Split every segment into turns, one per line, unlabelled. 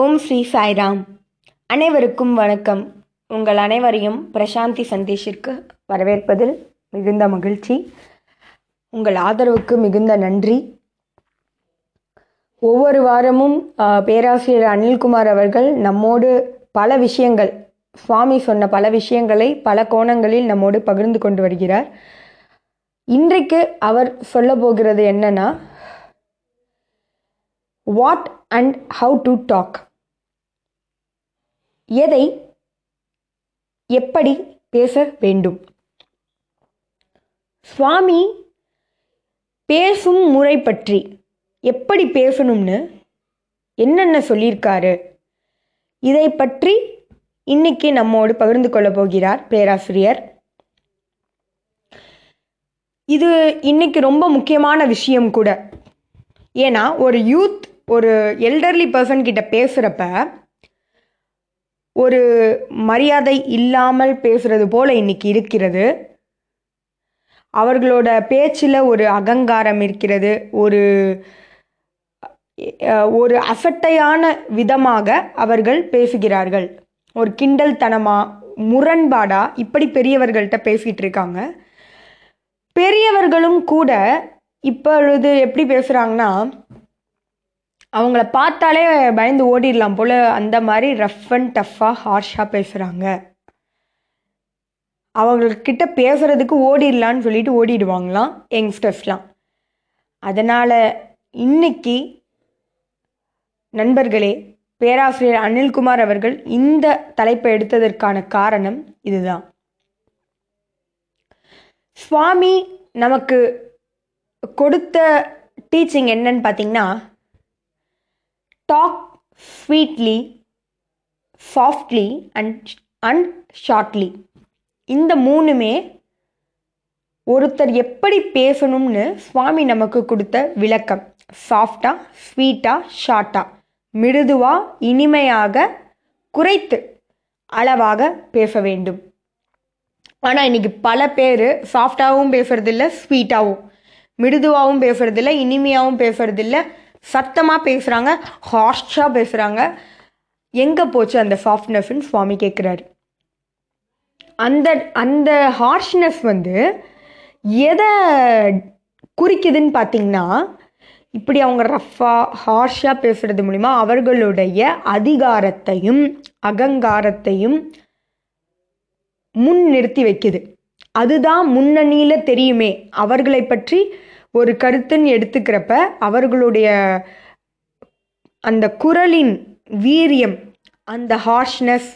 ஓம் ஸ்ரீ சாய்ராம். அனைவருக்கும் வணக்கம். உங்கள் அனைவரையும் பிரசாந்தி சந்தேஷிற்கு வரவேற்பதில் மிகுந்த மகிழ்ச்சி. உங்கள் ஆதரவுக்கு மிகுந்த நன்றி. ஒவ்வொரு வாரமும் பேராசிரியர் அனில்குமார் அவர்கள் நம்மோடு பல விஷயங்கள் சுவாமி சொன்ன பல விஷயங்களை பல கோணங்களில் நம்மோடு பகிர்ந்து கொண்டு வருகிறார். இன்றைக்கு அவர் சொல்ல போகிறது என்னன்னா what and how to talk எதை எப்படி பேச வேண்டும்? சுவாமி பேசும் முறை பற்றி எப்படி பேசணும்னு என்னென்ன சொல்லியிருக்காரு? இதை பற்றி இன்னைக்கு நம்மோடு பகிர்ந்து கொள்ள போகிறார் பேராசிரியர். இது இன்னைக்கு ரொம்ப முக்கியமான விஷயம் கூட. ஏன்னா ஒரு யூத் ஒரு எல்டர்லி பர்சன் கிட்ட பேசுகிறப்ப ஒரு மரியாதை இல்லாமல் பேசுறது போல இன்னைக்கு இருக்கிறது. அவர்களோட பேச்சில் ஒரு அகங்காரம் இருக்கிறது. ஒரு ஒரு அசட்டையான விதமாக அவர்கள் பேசுகிறார்கள். ஒரு கிண்டல்தனமா முரண்பாடா இப்படி பெரியவர்கள்ட்ட பேசிகிட்டு இருக்காங்க. பெரியவர்களும் கூட இப்பொழுது எப்படி பேசுகிறாங்கன்னா அவங்கள பார்த்தாலே பயந்து ஓடிடலாம் போல் அந்த மாதிரி ரஃப் அண்ட் டஃப்பாக ஹார்ஷாக பேசுகிறாங்க அவங்கக்கிட்ட பேசுகிறதுக்கு ஓடிடலான்னு சொல்லிட்டு ஓடிடுவாங்களாம் யங்ஸ்டர்ஸ்லாம். அதனால் இன்னைக்கு நண்பர்களே பேராசிரியர் அனில்குமார் அவர்கள் இந்த தலைப்பை எடுத்ததற்கான காரணம் இதுதான். சுவாமி நமக்கு கொடுத்த டீச்சிங் என்னன்னு பார்த்தீங்கன்னா talk sweetly softly and and shortly இந்த மூணுமே ஒருத்தர் எப்படி பேசணும்னு சுவாமி நமக்கு கொடுத்த விளக்கம். சாஃப்டாக ஸ்வீட்டாக ஷார்ட்டாக மிருதுவாக இனிமையாக குறைத்து அளவாக பேச வேண்டும். ஆனால் இன்றைக்கி பல பேர் சாஃப்டாகவும் பேசுறதில்ல ஸ்வீட்டாகவும் மிருதுவாகவும் பேசுறதில்ல இனிமையாகவும் பேசுறதில்ல சத்தமாக பேசுகிறாங்க ஹார்ஷாக பேசுகிறாங்க எங்கே போச்சு அந்த சாஃப்ட்னஸ்ன்னு சுவாமி கேட்குறாரு அந்த அந்த ஹார்ஷ்னஸ் வந்து எதை குறிக்குதுன்னு பார்த்தீங்கன்னா இப்படி அவங்க ரஃப்பாக ஹார்ஷாக பேசுகிறது மூலிமா அவர்களுடைய அதிகாரத்தையும் அகங்காரத்தையும் முன் நிறுத்தி வைக்குது. அதுதான் முன்னணியில் தெரியுமே. அவர்களை பற்றி ஒரு கருத்துன்னு எடுத்துக்கிறப்ப அவர்களுடைய அந்த குரலின் வீரியம் அந்த ஹார்ஷ்னஸ்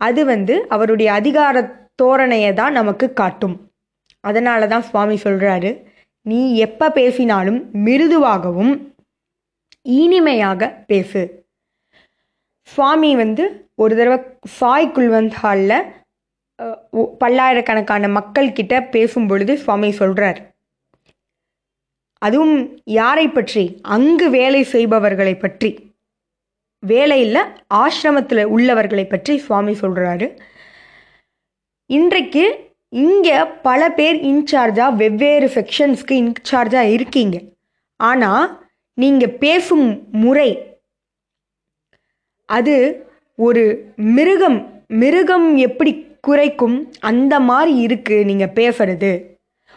அது வந்து அவருடைய அதிகார தோரணையை தான் நமக்கு காட்டும். அதனால தான் சுவாமி சொல்கிறாரு நீ எப்போ பேசினாலும் மிருதுவாகவும் இனிமையாக பேசு. சுவாமி வந்து ஒரு தடவை சாய் குல்வந்த் ஹாலில் பல்லாயிரக்கணக்கான மக்கள்கிட்ட பேசும் பொழுது சுவாமி சொல்கிறார் அதுவும் யாரை பற்றி? அங்கு வேலை செய்பவர்களை பற்றி. வேலையில் ஆசிரமத்தில் உள்ளவர்களை பற்றி சுவாமி சொல்கிறாரு இன்றைக்கு இங்கே பல பேர் இன்சார்ஜாக வெவ்வேறு செக்ஷன்ஸ்க்கு இன்சார்ஜாக இருக்கீங்க. ஆனால் நீங்கள் பேசும் முறை அது ஒரு மிருகம் மிருகம் எப்படி குறைக்கும்? அந்த மாதிரி இருக்குது நீங்கள் பேசுறது.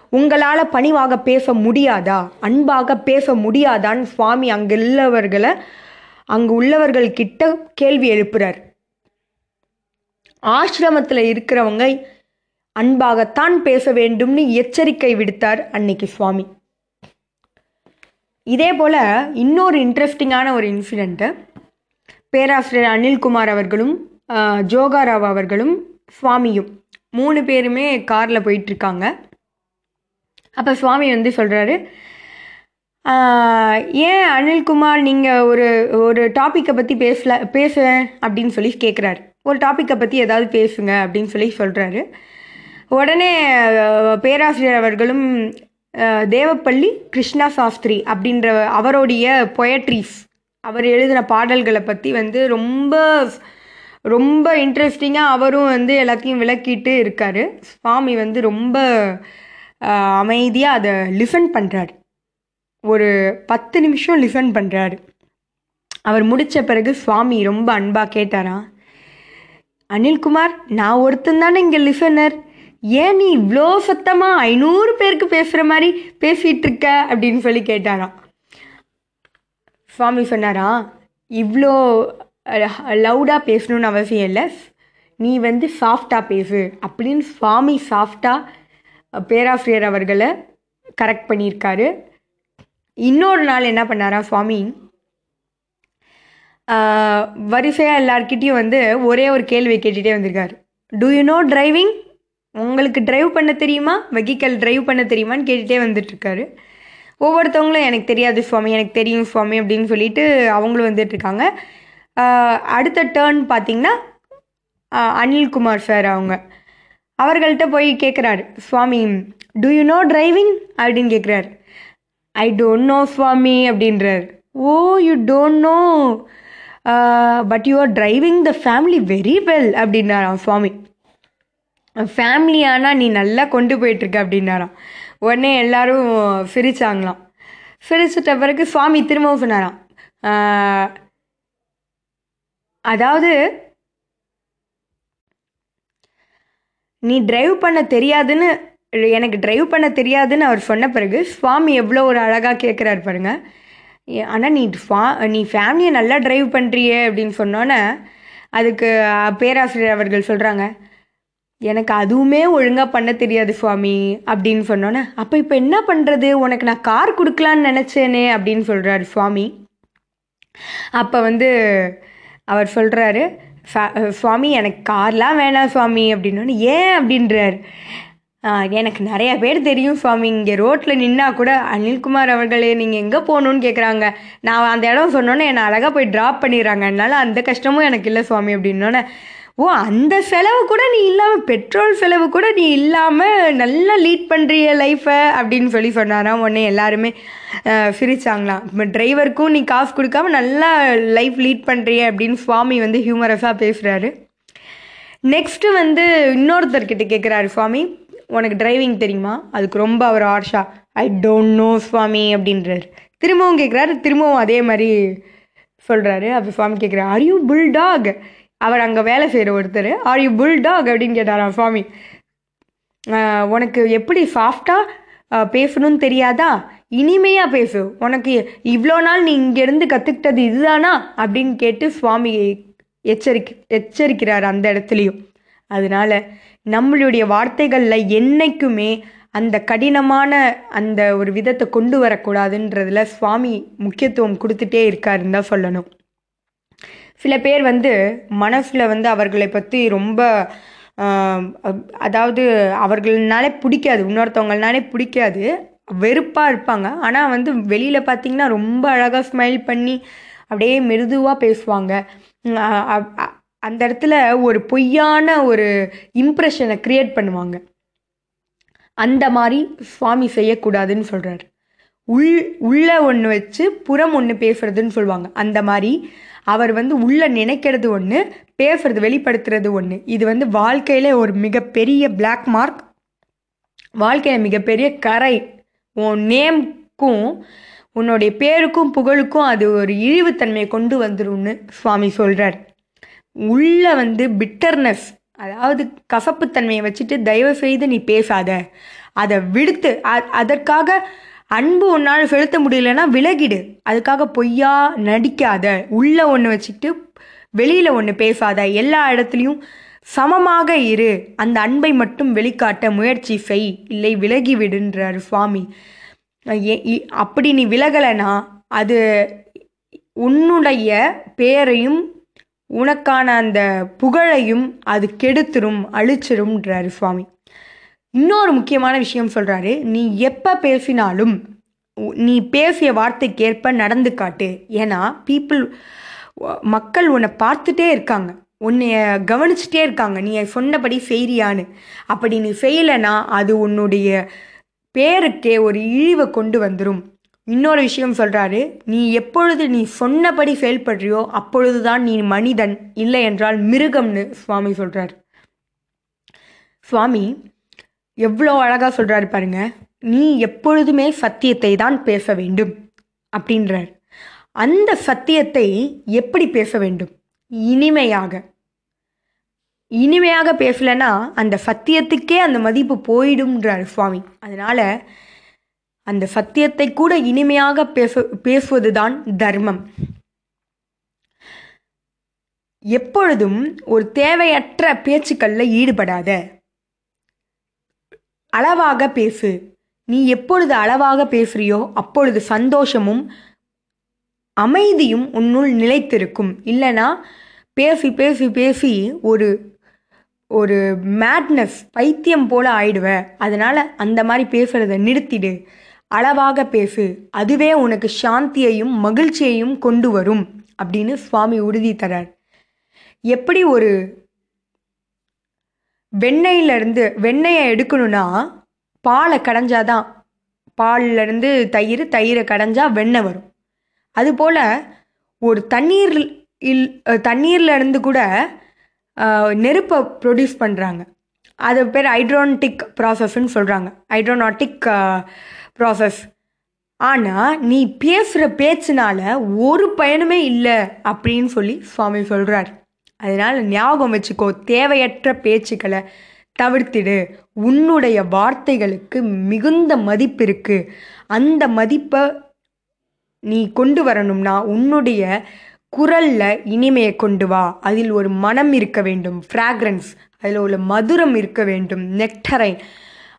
உங்களால் பணிவாக பேச முடியாதா? அன்பாக பேச முடியாதான்னு சுவாமி அங்கே உள்ளவர்களை அங்கு உள்ளவர்கள் கிட்ட கேள்வி எழுப்புறார். ஆசிரமத்தில் இருக்கிறவங்க அன்பாகத்தான் பேச வேண்டும்னு எச்சரிக்கை விடுத்தார் அன்னைக்கு சுவாமி. இதே போல் இன்னொரு இன்ட்ரெஸ்டிங்கான ஒரு இன்சிடெண்ட்டு பேராசிரியர் அனில்குமார் அவர்களும் ஜோகாராவ் அவர்களும் சுவாமியும் மூணு பேருமே காரில் போயிட்டுருக்காங்க அப்போ சுவாமி வந்து சொல்கிறாரு ஏன் அனில்குமார் நீங்கள் ஒரு ஒரு டாப்பிக்கை பற்றி பேசல பேசுவேன் அப்படின்னு சொல்லி கேட்குறாரு ஒரு டாப்பிக்கை பற்றி ஏதாவது பேசுங்க அப்படின்னு சொல்லி சொல்கிறாரு உடனே பேராசிரியர் அவர்களும் தேவப்பள்ளி கிருஷ்ணா சாஸ்திரி அப்படின்ற அவருடைய பொயட்ரிஸ் அவர் எழுதின பாடல்களை பற்றி வந்து ரொம்ப ரொம்ப இன்ட்ரெஸ்டிங்காக அவரும் வந்து எல்லாத்தையும் விளக்கிட்டு இருக்காரு. சுவாமி வந்து ரொம்ப அமைதியாக அதை லிசன் பண்ணுறாரு ஒரு பத்து நிமிஷம் லிசன் பண்ணுறாரு அவர் முடித்த பிறகு சுவாமி ரொம்ப அன்பாக கேட்டாராம் அனில்குமார் நான் ஒருத்தன் தானே இங்கே லிசனர் ஏன் நீ இவ்வளோ சத்தமாக ஐநூறு பேருக்கு பேசுகிற மாதிரி பேசிகிட்டு இருக்க? அப்படின்னு சொல்லி கேட்டாராம் சுவாமி சொன்னாராம் இவ்வளோ லவுடாக பேசணும்னு அவசியம் இல்லை. நீ வந்து சாஃப்டாக பேசு. அப்படின்னு சுவாமி சாஃப்டாக பேராசிரியர் அவர்களை கரெக்ட் பண்ணியிருக்காரு. இன்னொரு நாள் என்ன பண்ணாரா சுவாமி? வரிசையாக எல்லார்கிட்டேயும் வந்து ஒரே ஒரு கேள்வி கேட்டுகிட்டே வந்திருக்காரு. டூ யூ நோ டிரைவிங் உங்களுக்கு டிரைவ் பண்ண தெரியுமா? வெஹிக்கல் டிரைவ் பண்ண தெரியுமான்னு கேட்டுகிட்டே வந்துட்டுருக்காரு. ஒவ்வொருத்தவங்களும் எனக்கு தெரியாது சுவாமி எனக்கு தெரியும் சுவாமி அப்படின்னு சொல்லிட்டு அவங்களும் வந்துட்டுருக்காங்க. அடுத்த டேர்ன் பார்த்தீங்கன்னா அனில்குமார் சார் அவங்க. அவர்கள்ட்ட போய் கேட்குறாரு Swami do you know driving அப்படின்னு கேட்குறாரு ஐ டோன்ட் நோ சுவாமி அப்படின்றார். ஓ you don't know but you are driving the family very well அப்படின்னாராம் சுவாமி. ஃபேமிலியானால் நீ நல்லா கொண்டு போயிட்டுருக்க அப்படின்னாராம். உடனே எல்லாரும் சிரிச்சாங்களாம். சிரிச்சிட்ட பிறகு சுவாமி திரும்பவும் சொன்னாராம். அதாவது நீ டிரைவ் பண்ண தெரியாதுன்னு எனக்கு டிரைவ் பண்ண தெரியாதுன்னு அவர் சொன்ன பிறகு சுவாமி எவ்வளோ ஒரு அழகாக கேட்குறாரு பாருங்க. ஆனால் நீ ஃபா நீ ஃபேமிலியை நல்லா டிரைவ் பண்ணுறியே அப்படின்னு சொன்னோன்னே அதுக்கு பேராசிரியர் அவர்கள் சொல்கிறாங்க எனக்கு அதுவுமே ஒழுங்காக பண்ண தெரியாது சுவாமி அப்படின்னு சொன்னோன்னே அப்போ இப்போ என்ன பண்ணுறது உனக்கு நான் கார் கொடுக்கலான்னு நினச்சேனே அப்படின்னு சொல்கிறாரு சுவாமி. அப்போ வந்து அவர் சொல்கிறாரு Uh, சுவாமி எனக்கு கார்லாம் வேணாம் சுவாமி அப்படின்னோன்னு ஏன்? அப்படின்றார். எனக்கு நிறைய பேர் தெரியும் சுவாமி. இங்கே ரோட்டில் நின்னா கூட அனில்குமார் அவர்களே நீங்கள் எங்கே போகணுன்னு கேட்குறாங்க நான் அந்த இடம் சொன்னோன்னே என்னை அழகாக போய் ட்ராப் பண்ணிடுறாங்க. அதனால அந்த கஷ்டமும் எனக்கு இல்லை சுவாமி அப்படின்னோன்னே ஓ அந்த செலவு கூட நீ இல்லாமல் பெட்ரோல் செலவு கூட நீ இல்லாமல் நல்லா லீட் பண்ணுறிய லைஃப்பை அப்படின்னு சொல்லி சொன்னாராம் உடனே எல்லாருமே சிரிச்சாங்களாம் இப்போ டிரைவருக்கும் நீ காசு கொடுக்காம நல்லா லைஃப் லீட் பண்ணுறிய அப்படின்னு சுவாமி வந்து ஹியூமரஸாக பேசுகிறாரு நெக்ஸ்ட்டு வந்து இன்னொருத்தர்கிட்ட கேட்குறாரு சுவாமி. உனக்கு டிரைவிங் தெரியுமா? அதுக்கு ரொம்ப அவர் Arsha I don't know Swami அப்படின்றாரு. திரும்பவும் கேட்குறாரு திரும்பவும் அதே மாதிரி சொல்கிறாரு அப்போ சுவாமி கேட்குறாரு ஆர் யூ புல் டாக் அவர் அங்கே வேலை செய்கிற ஒருத்தர் ஆர் யூ புல் டாக் அப்படின்னு கேட்டாராம் சுவாமி. உனக்கு எப்படி சாஃப்டாக பேசணும்னு தெரியாதா? இனிமையாக பேசு. உனக்கு இவ்வளோ நாள் நீ இங்கேருந்து கற்றுக்கிட்டது இதுதானா? அப்படின்னு கேட்டு சுவாமி எச்சரிக்க எச்சரிக்கிறார் அந்த இடத்துலையும். அதனால நம்மளுடைய வார்த்தைகளில் என்றைக்குமே அந்த கடினமான அந்த ஒரு விதத்தை கொண்டு வரக்கூடாதுன்றதில் சுவாமி முக்கியத்துவம் கொடுத்துட்டே இருக்காருன்னு தான் சொல்லணும். சில பேர் வந்து மனசில் வந்து அவர்களை பற்றி ரொம்ப அதாவது அவர்கள்னாலே பிடிக்காது இன்னொருத்தவங்கனாலே பிடிக்காது. வெறுப்பாக இருப்பாங்க. ஆனால் வந்து வெளியில் பார்த்தீங்கன்னா ரொம்ப அழகாக ஸ்மைல் பண்ணி அப்படியே மெருதுவாக பேசுவாங்க. அந்த இடத்துல ஒரு பொய்யான ஒரு இம்ப்ரெஷனை க்ரியேட் பண்ணுவாங்க. அந்த மாதிரி சுவாமி செய்யக்கூடாதுன்னு சொல்கிறாரு உள் உள்ள ஒன்று வச்சு புறம் ஒன்று பேசுறதுன்னு சொல்லுவாங்க. அந்த மாதிரி அவர் வந்து உள்ள நினைக்கிறது ஒன்று பேசுறது வெளிப்படுத்துறது ஒன்று இது வந்து வாழ்க்கையில ஒரு மிகப்பெரிய பிளாக் மார்க் வாழ்க்கையில் மிகப்பெரிய கரை. உன் நேம்க்கும் உன்னுடைய பேருக்கும் புகழுக்கும் அது ஒரு இழிவுத்தன்மையை கொண்டு வந்துரும்னு சுவாமி சொல்கிறார் உள்ள வந்து பிட்டர்னஸ் அதாவது கசப்புத்தன்மையை வச்சுட்டு தயவு செய்து நீ பேசாத. அதை விடுத்து அதற்காக அன்பு உன்னால் செலுத்த முடியலன்னா விலகிடு. அதுக்காக பொய்யா நடிக்காத. உள்ள ஒன்று வச்சுக்கிட்டு வெளியில் ஒன்று பேசாத. எல்லா இடத்துலையும் சமமாக இரு. அந்த அன்பை மட்டும் வெளிக்காட்ட முயற்சி செய். இல்லை விலகி விடுன்றார் சுவாமி அப்படி நீ விலகலைனா அது உன்னுடைய பேரையும் உனக்கான அந்த புகழையும் அது கெடுத்துரும் அழிச்சிரும்ன்றாரு சுவாமி. இன்னொரு முக்கியமான விஷயம் சொல்கிறாரு நீ எப்போ பேசினாலும் நீ பேசிய வார்த்தைக்கேற்ப நடந்து காட்டு ஏன்னா பீப்புள் மக்கள் உன்னை பார்த்துட்டே இருக்காங்க. உன்னைய கவனிச்சுட்டே இருக்காங்க. நீ சொன்னபடி செய்கிறியான்னு அப்படி நீ செய்யலைன்னா அது உன்னுடைய பேருக்கே ஒரு இழிவை கொண்டு வந்துடும் இன்னொரு விஷயம் சொல்கிறாரு நீ எப்பொழுது நீ சொன்னபடி செயல்படுறியோ அப்பொழுதுதான் நீ மனிதன். இல்லை என்றால் மிருகம்னு சுவாமி சொல்கிறார் சுவாமி எவ்வளோ அழகாக சொல்கிறாரு பாருங்க. நீ எப்பொழுதுமே சத்தியத்தை தான் பேச வேண்டும் அப்படின்றார். அந்த சத்தியத்தை எப்படி பேச வேண்டும்? இனிமையாக. இனிமையாக பேசலைன்னா அந்த சத்தியத்துக்கே அந்த மதிப்பு போயிடும்ன்றார் சுவாமி. அதனால் அந்த சத்தியத்தை கூட இனிமையாக பேச பேசுவது தான் தர்மம். எப்பொழுதும் ஒரு தேவையற்ற பேச்சுக்களில் ஈடுபடாத அளவாக பேசு. நீ எப்பொழுது அளவாக பேசுறியோ அப்பொழுது சந்தோஷமும் அமைதியும் உன்னுள் நிலைத்திருக்கும். இல்லைனா பேசி பேசி பேசி ஒரு ஒரு மேட்னஸ் பைத்தியம் போல ஆயிடுவ. அதனால் அந்த மாதிரி பேசுறத நிறுத்திடு. அளவாக பேசு. அதுவே உனக்கு சாந்தியையும் மகிழ்ச்சியையும் கொண்டு வரும். அப்படின்னு சுவாமி உறுதி தரார். எப்படி ஒரு வெண்ணெயிலேருந்து வெண்ணெயை எடுக்கணும்னா பாலை கடைஞ்சாதான் பால்லேருந்து தயிர் தயிரை கடைஞ்சா வெண்ணெய் வரும். அதுபோல் ஒரு தண்ணீர் இல் தண்ணீர்லேருந்து கூட நெருப்பை ப்ரொடியூஸ் பண்ணுறாங்க அது பேர் ஹைட்ரோனாட்டிக் ப்ராசஸ்ன்னு சொல்கிறாங்க ஹைட்ரோனாட்டிக் ப்ராசஸ் ஆனால் நீ பேசுகிற பேச்சுனால ஒரு பயனுமே இல்லை அப்படின்னு சொல்லி சுவாமி சொல்கிறார் அதனால் ஞாபகம் வச்சுக்கோ தேவையற்ற பேச்சுக்களை தவிர்த்திடு. உன்னுடைய வார்த்தைகளுக்கு மிகுந்த மதிப்பு இருக்குது அந்த மதிப்பை நீ கொண்டு வரணும்னா உன்னுடைய குரலில் இனிமையை கொண்டு வா. அதில் ஒரு மனம் இருக்க வேண்டும் ஃப்ராக்ரன்ஸ் அதில் உள்ள மதுரம் இருக்க வேண்டும் நெக்டரைன்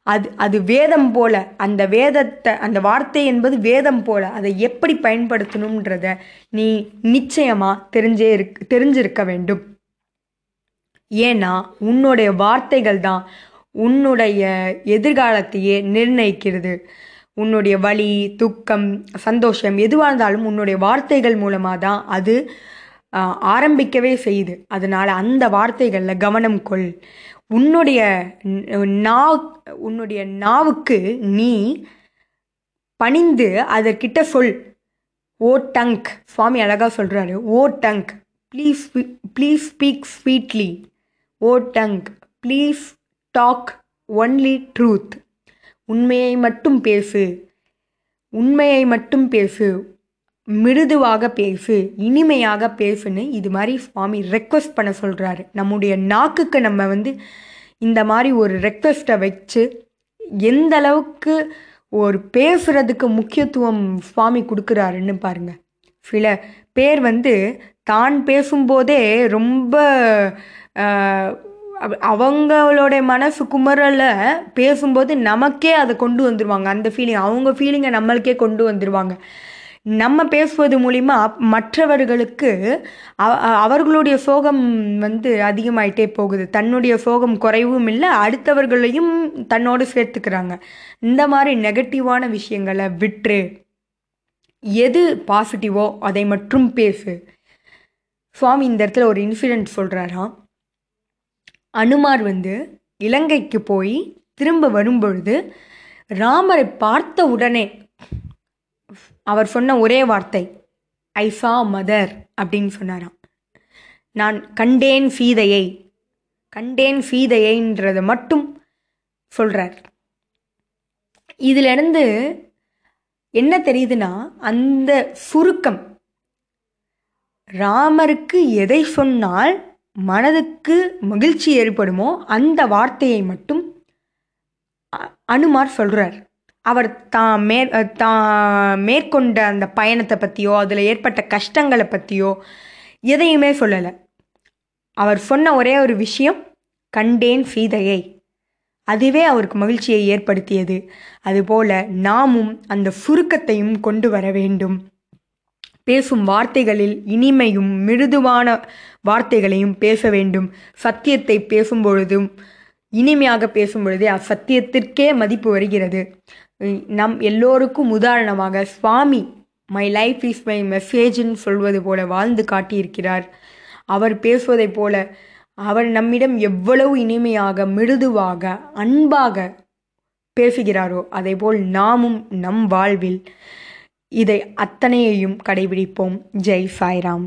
அது அது வேதம் போல அந்த வேதத்தை அந்த வார்த்தை என்பது வேதம் போல அதை எப்படி பயன்படுத்தணுன்றத நீ நிச்சயமாக தெரிஞ்சே இருக் தெரிஞ்சிருக்க வேண்டும். ஏன்னா உன்னுடைய வார்த்தைகள் தான் உன்னுடைய எதிர்காலத்தையே நிர்ணயிக்கிறது. உன்னுடைய வலி துக்கம் சந்தோஷம் எதுவாக இருந்தாலும் உன்னுடைய வார்த்தைகள் மூலமாக தான் அது ஆரம்பிக்கவே செய்யுது. அதனால் அந்த வார்த்தைகளில் கவனம் கொள். உன்னுடைய நா உன்னுடைய நாவுக்கு நீ பணிந்து அதற்கிட்ட சொல். ஓ டங்க். சுவாமி அழகாக சொல்கிறாரு ஓ tongue. Please please speak sweetly oh tongue. Please talk only truth உண்மையை மட்டும் பேசு. உண்மையை மட்டும் பேசு. மிருதுவாக பேசு இனிமையாக பேசுன்னு இது மாதிரி சுவாமி ரெக்வஸ்ட் பண்ண சொல்கிறாரு நம்முடைய நாக்குக்கு நம்ம வந்து இந்த மாதிரி ஒரு ரெக்வஸ்ட்டை வச்சு எந்த அளவுக்கு ஒரு பேசுறதுக்கு முக்கியத்துவம் சுவாமி கொடுக்குறாருன்னு பாருங்க. சில பேர் வந்து தான் பேசும்போதே ரொம்ப அவங்களோட மனசு குமரல பேசும்போது நமக்கே அதை கொண்டு வந்துடுவாங்க அந்த ஃபீலிங் அவங்க ஃபீலிங்கை நம்மளுக்கே கொண்டு வந்துடுவாங்க நம்ம பேசுவது மூலிமா மற்றவர்களுக்கு அவர்களுடைய சோகம் வந்து அதிகமாயிட்டே போகுது. தன்னுடைய சோகம் குறைவும் இல்லை அடுத்தவர்களையும் தன்னோடு சேர்த்துக்கிறாங்க. இந்த மாதிரி நெகட்டிவான விஷயங்களை விட்டுரு. எது பாசிட்டிவோ அதை மட்டும் பேசு. சுவாமி இந்த இடத்துல ஒரு இன்சிடெண்ட் சொல்கிறாராம் அனுமார் வந்து இலங்கைக்கு போய் திரும்ப வரும்பொழுது ராமரை பார்த்த உடனே அவர் சொன்ன ஒரே வார்த்தை ஐ சா மதர் அப்படின்னு சொன்னாராம். நான் கண்டேன் சீதையை கண்டேன் சீதையைன்றதை மட்டும் சொல்கிறார் இதிலிருந்து என்ன தெரியுதுன்னா அந்த சுருக்கம். ராமருக்கு எதை சொன்னால் மனதுக்கு மகிழ்ச்சி ஏற்படுமோ அந்த வார்த்தையை மட்டும் அ- அனுமார் சொல்கிறார் அவர் தான் மேற் தான் மேற்கொண்ட அந்த பயணத்தை பற்றியோ அதில் ஏற்பட்ட கஷ்டங்களை பற்றியோ எதையுமே சொல்லலை. அவர் சொன்ன ஒரே ஒரு விஷயம் கண்டேன் சீதையை. அதுவே அவருக்கு மகிழ்ச்சியை ஏற்படுத்தியது. அதுபோல நாமும் அந்த சுருக்கத்தையும் கொண்டு வர வேண்டும். பேசும் வார்த்தைகளில் இனிமையும் மிருதுவான வார்த்தைகளையும் பேச வேண்டும். சத்தியத்தை பேசும் பொழுதும் இனிமையாக பேசும் பொழுதே அச்சத்தியத்திற்கே மதிப்பு வருகிறது. நம் எல்லோருக்கும் உதாரணமாக Swami my life is my மெசேஜ்னு சொல்வது போல வாழ்ந்து காட்டியிருக்கிறார். அவர் பேசுவதைப் போல அவர் நம்மிடம் எவ்வளவு இனிமையாக மிருதுவாக அன்பாக பேசுகிறாரோ அதேபோல் நாமும் நம் வாழ்வில் இதை அத்தனையையும் கடைபிடிப்போம். ஜெய் சாய்ராம்.